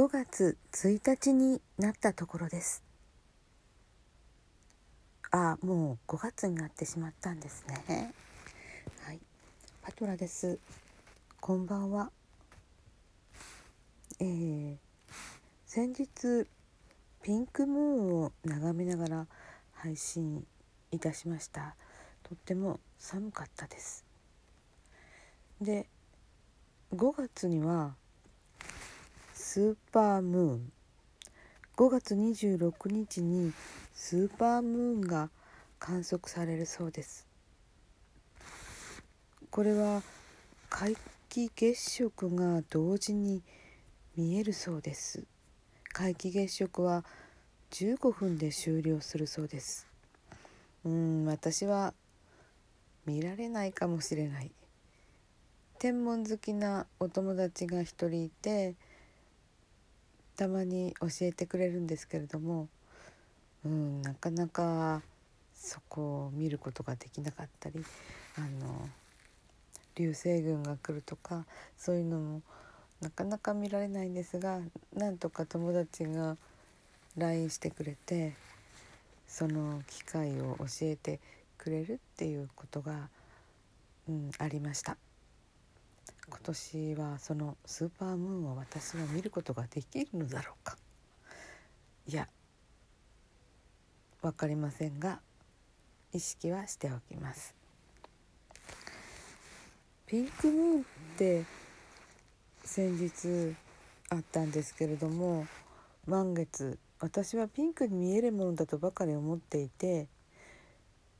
5月1日になったところです。あもう5月になってしまったんですね。はい。パトラです。こんばんは。えー、先日ピンクムーンを眺めながら配信いたしました。とっても寒かったです。で5月にはスーパームーン。5月26日にスーパームーンが観測されるそうです。これは皆既月食が同時に見えるそうです。皆既月食は15分で終了するそうです。うん私は見られないかもしれない。天文好きなお友達が一人いてたまに教えてくれるんですけれどもうんなかなかそこを見ることができなかったりあの流星群が来るとかそういうのもなかなか見られないんですがなんとか友達が LINE してくれてその機会を教えてくれるっていうことが、うん、ありました。今年はそのスーパームーンを私は見ることができるのだろうか。いや分かりませんが意識はしておきます。ピンクムーンって先日あったんですけれども満月。私はピンクに見えるものだとばかり思っていて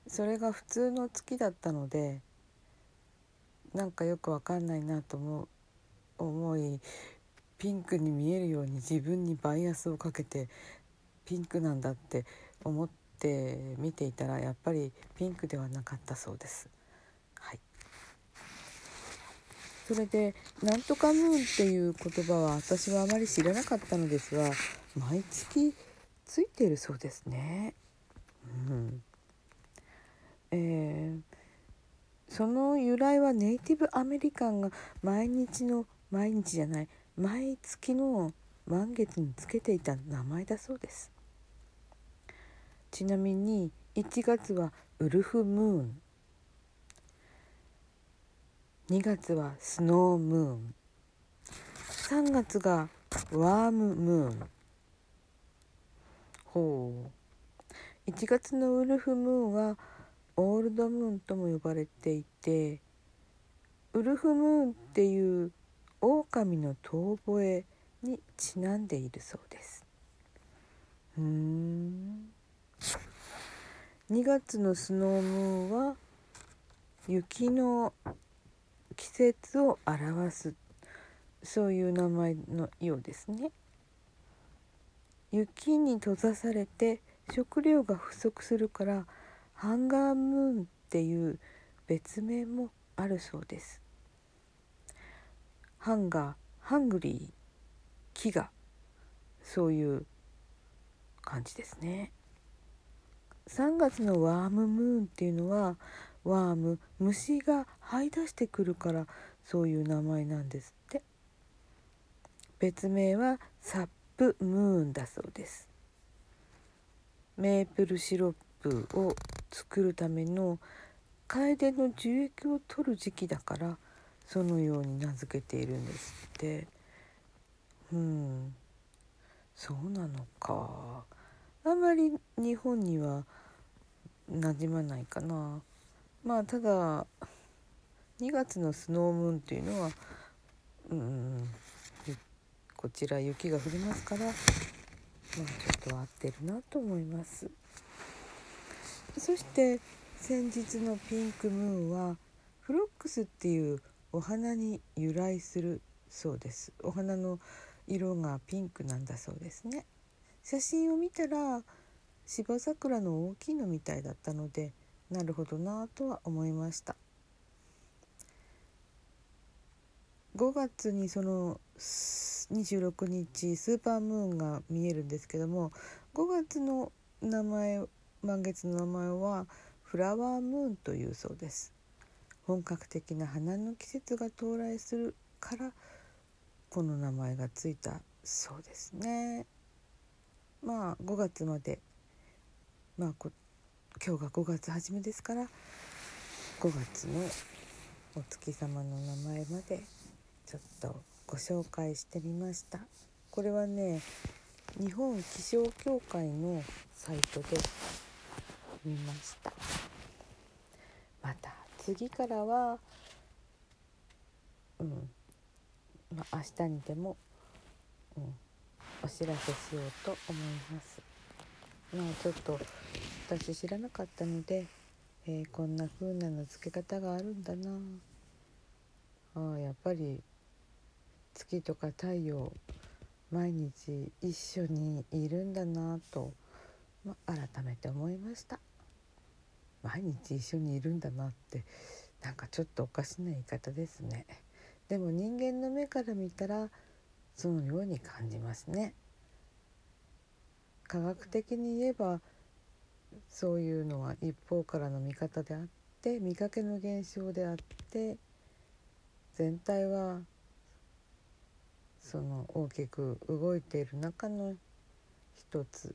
それが普通の月だったのでなんかよくわかんないなと思思いピンクに見えるように自分にバイアスをかけてピンクなんだって思って見ていたらやっぱりピンクではなかったそうです。はい、それで「なんとかムーン」っていう言葉は私はあまり知らなかったのですが毎月ついているそうですね。うんえー、その由来はネイティブアメリカンが毎日の毎日じゃない毎月の満月につけていた名前だそうです。ちなみに1月はウルフムーン。2月はスノームーン。3月がワームムーン。ほう。1月のウルフムーンはオールドムーンとも呼ばれていてウルフムーンっていう狼の遠吠えにちなんでいるそうです。うん。2月のスノームーンは雪の季節を表すそういう名前のようですね。雪に閉ざされて食料が不足するからハンガームーンっていう別名もあるそうです。hunger hungry 飢餓。そういう感じですね。3月の worm moon っていうのは worm 虫が這い出してくるからそういう名前なんですって。別名は sap moon だそうです。メープルシロップを作るための楓の樹液を取る時期だからそのように名付けているんですって。うん。そうなのか。あんまり日本には馴染まないかな。まあただ2月のスノームーンっていうのはうんこちら雪が降りますからまあちょっと合ってるなと思います。そして先日のピンクムーンはフロックスっていうお花に由来するそうです。お花の色がピンクなんだそうですね。写真を見たら芝桜の大きいのみたいだったのでなるほどなとは思いました。5月にその26日スーパームーンが見えるんですけども5月の名前満月の名前はフラワームーンというそうです。本格的な花の季節が到来するからこの名前がついたそうですね。まあ5月まで。まあ今日が5月初めですから5月のお月様の名前までちょっとご紹介してみました。これはね日本気象協会のサイトで見ました。また次からはうんまあ明日にでも、うん、お知らせしようと思います。まあちょっと私知らなかったので、えー、こんな風なの付け方があるんだな。あやっぱり月とか太陽毎日一緒にいるんだなと、まあ、改めて思いました。毎日一緒にいるんだなってなんかちょっとおかしな言い方ですね。でも人間の目から見たらそのように感じますね。科学的に言えばそういうのは一方からの見方であって見かけの現象であって全体はその大きく動いている中の一つ。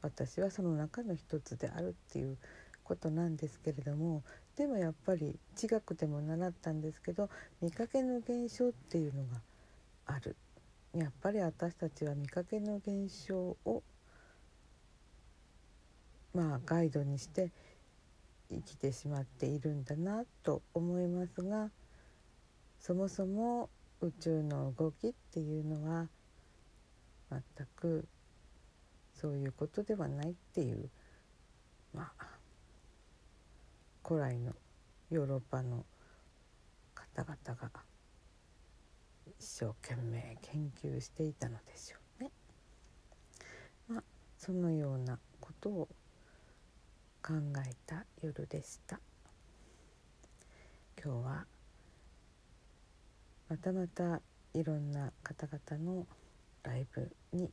私はその中の一つであるっていうことなんですけれどもでもやっぱり地学でも習ったんですけど見かけの現象っていうのがある。やっぱり私たちは見かけの現象をまあガイドにして生きてしまっているんだなと思いますがそもそも宇宙の動きっていうのは全くそういうことではないっていうまあ古来のヨーロッパの方々が一生懸命研究していたのでしょうね。まあそのようなことを考えた夜でした。今日はまたまたいろんな方々のライブに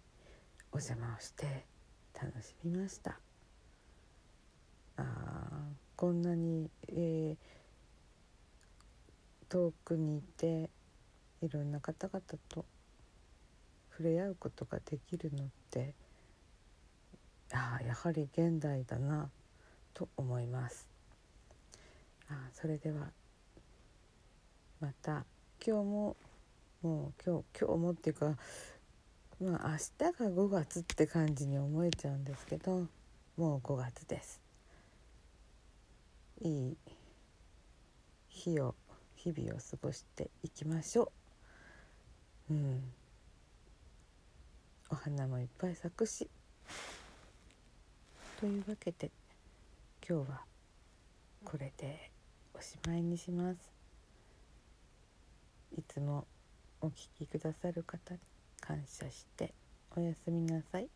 お邪魔をして楽しみました。こんなに、えー、遠くにいていろんな方々と触れ合うことができるのってあやはり現代だなと思います。あそれではまた今日ももう今日今日もっていうかまあ明日が5月って感じに思えちゃうんですけどもう5月です。いい日を日々を過ごしていきましょう。うん、お花もいっぱい咲くしというわけで今日はこれでおしまいにします。いつもお聴きくださる方に感謝しておやすみなさい。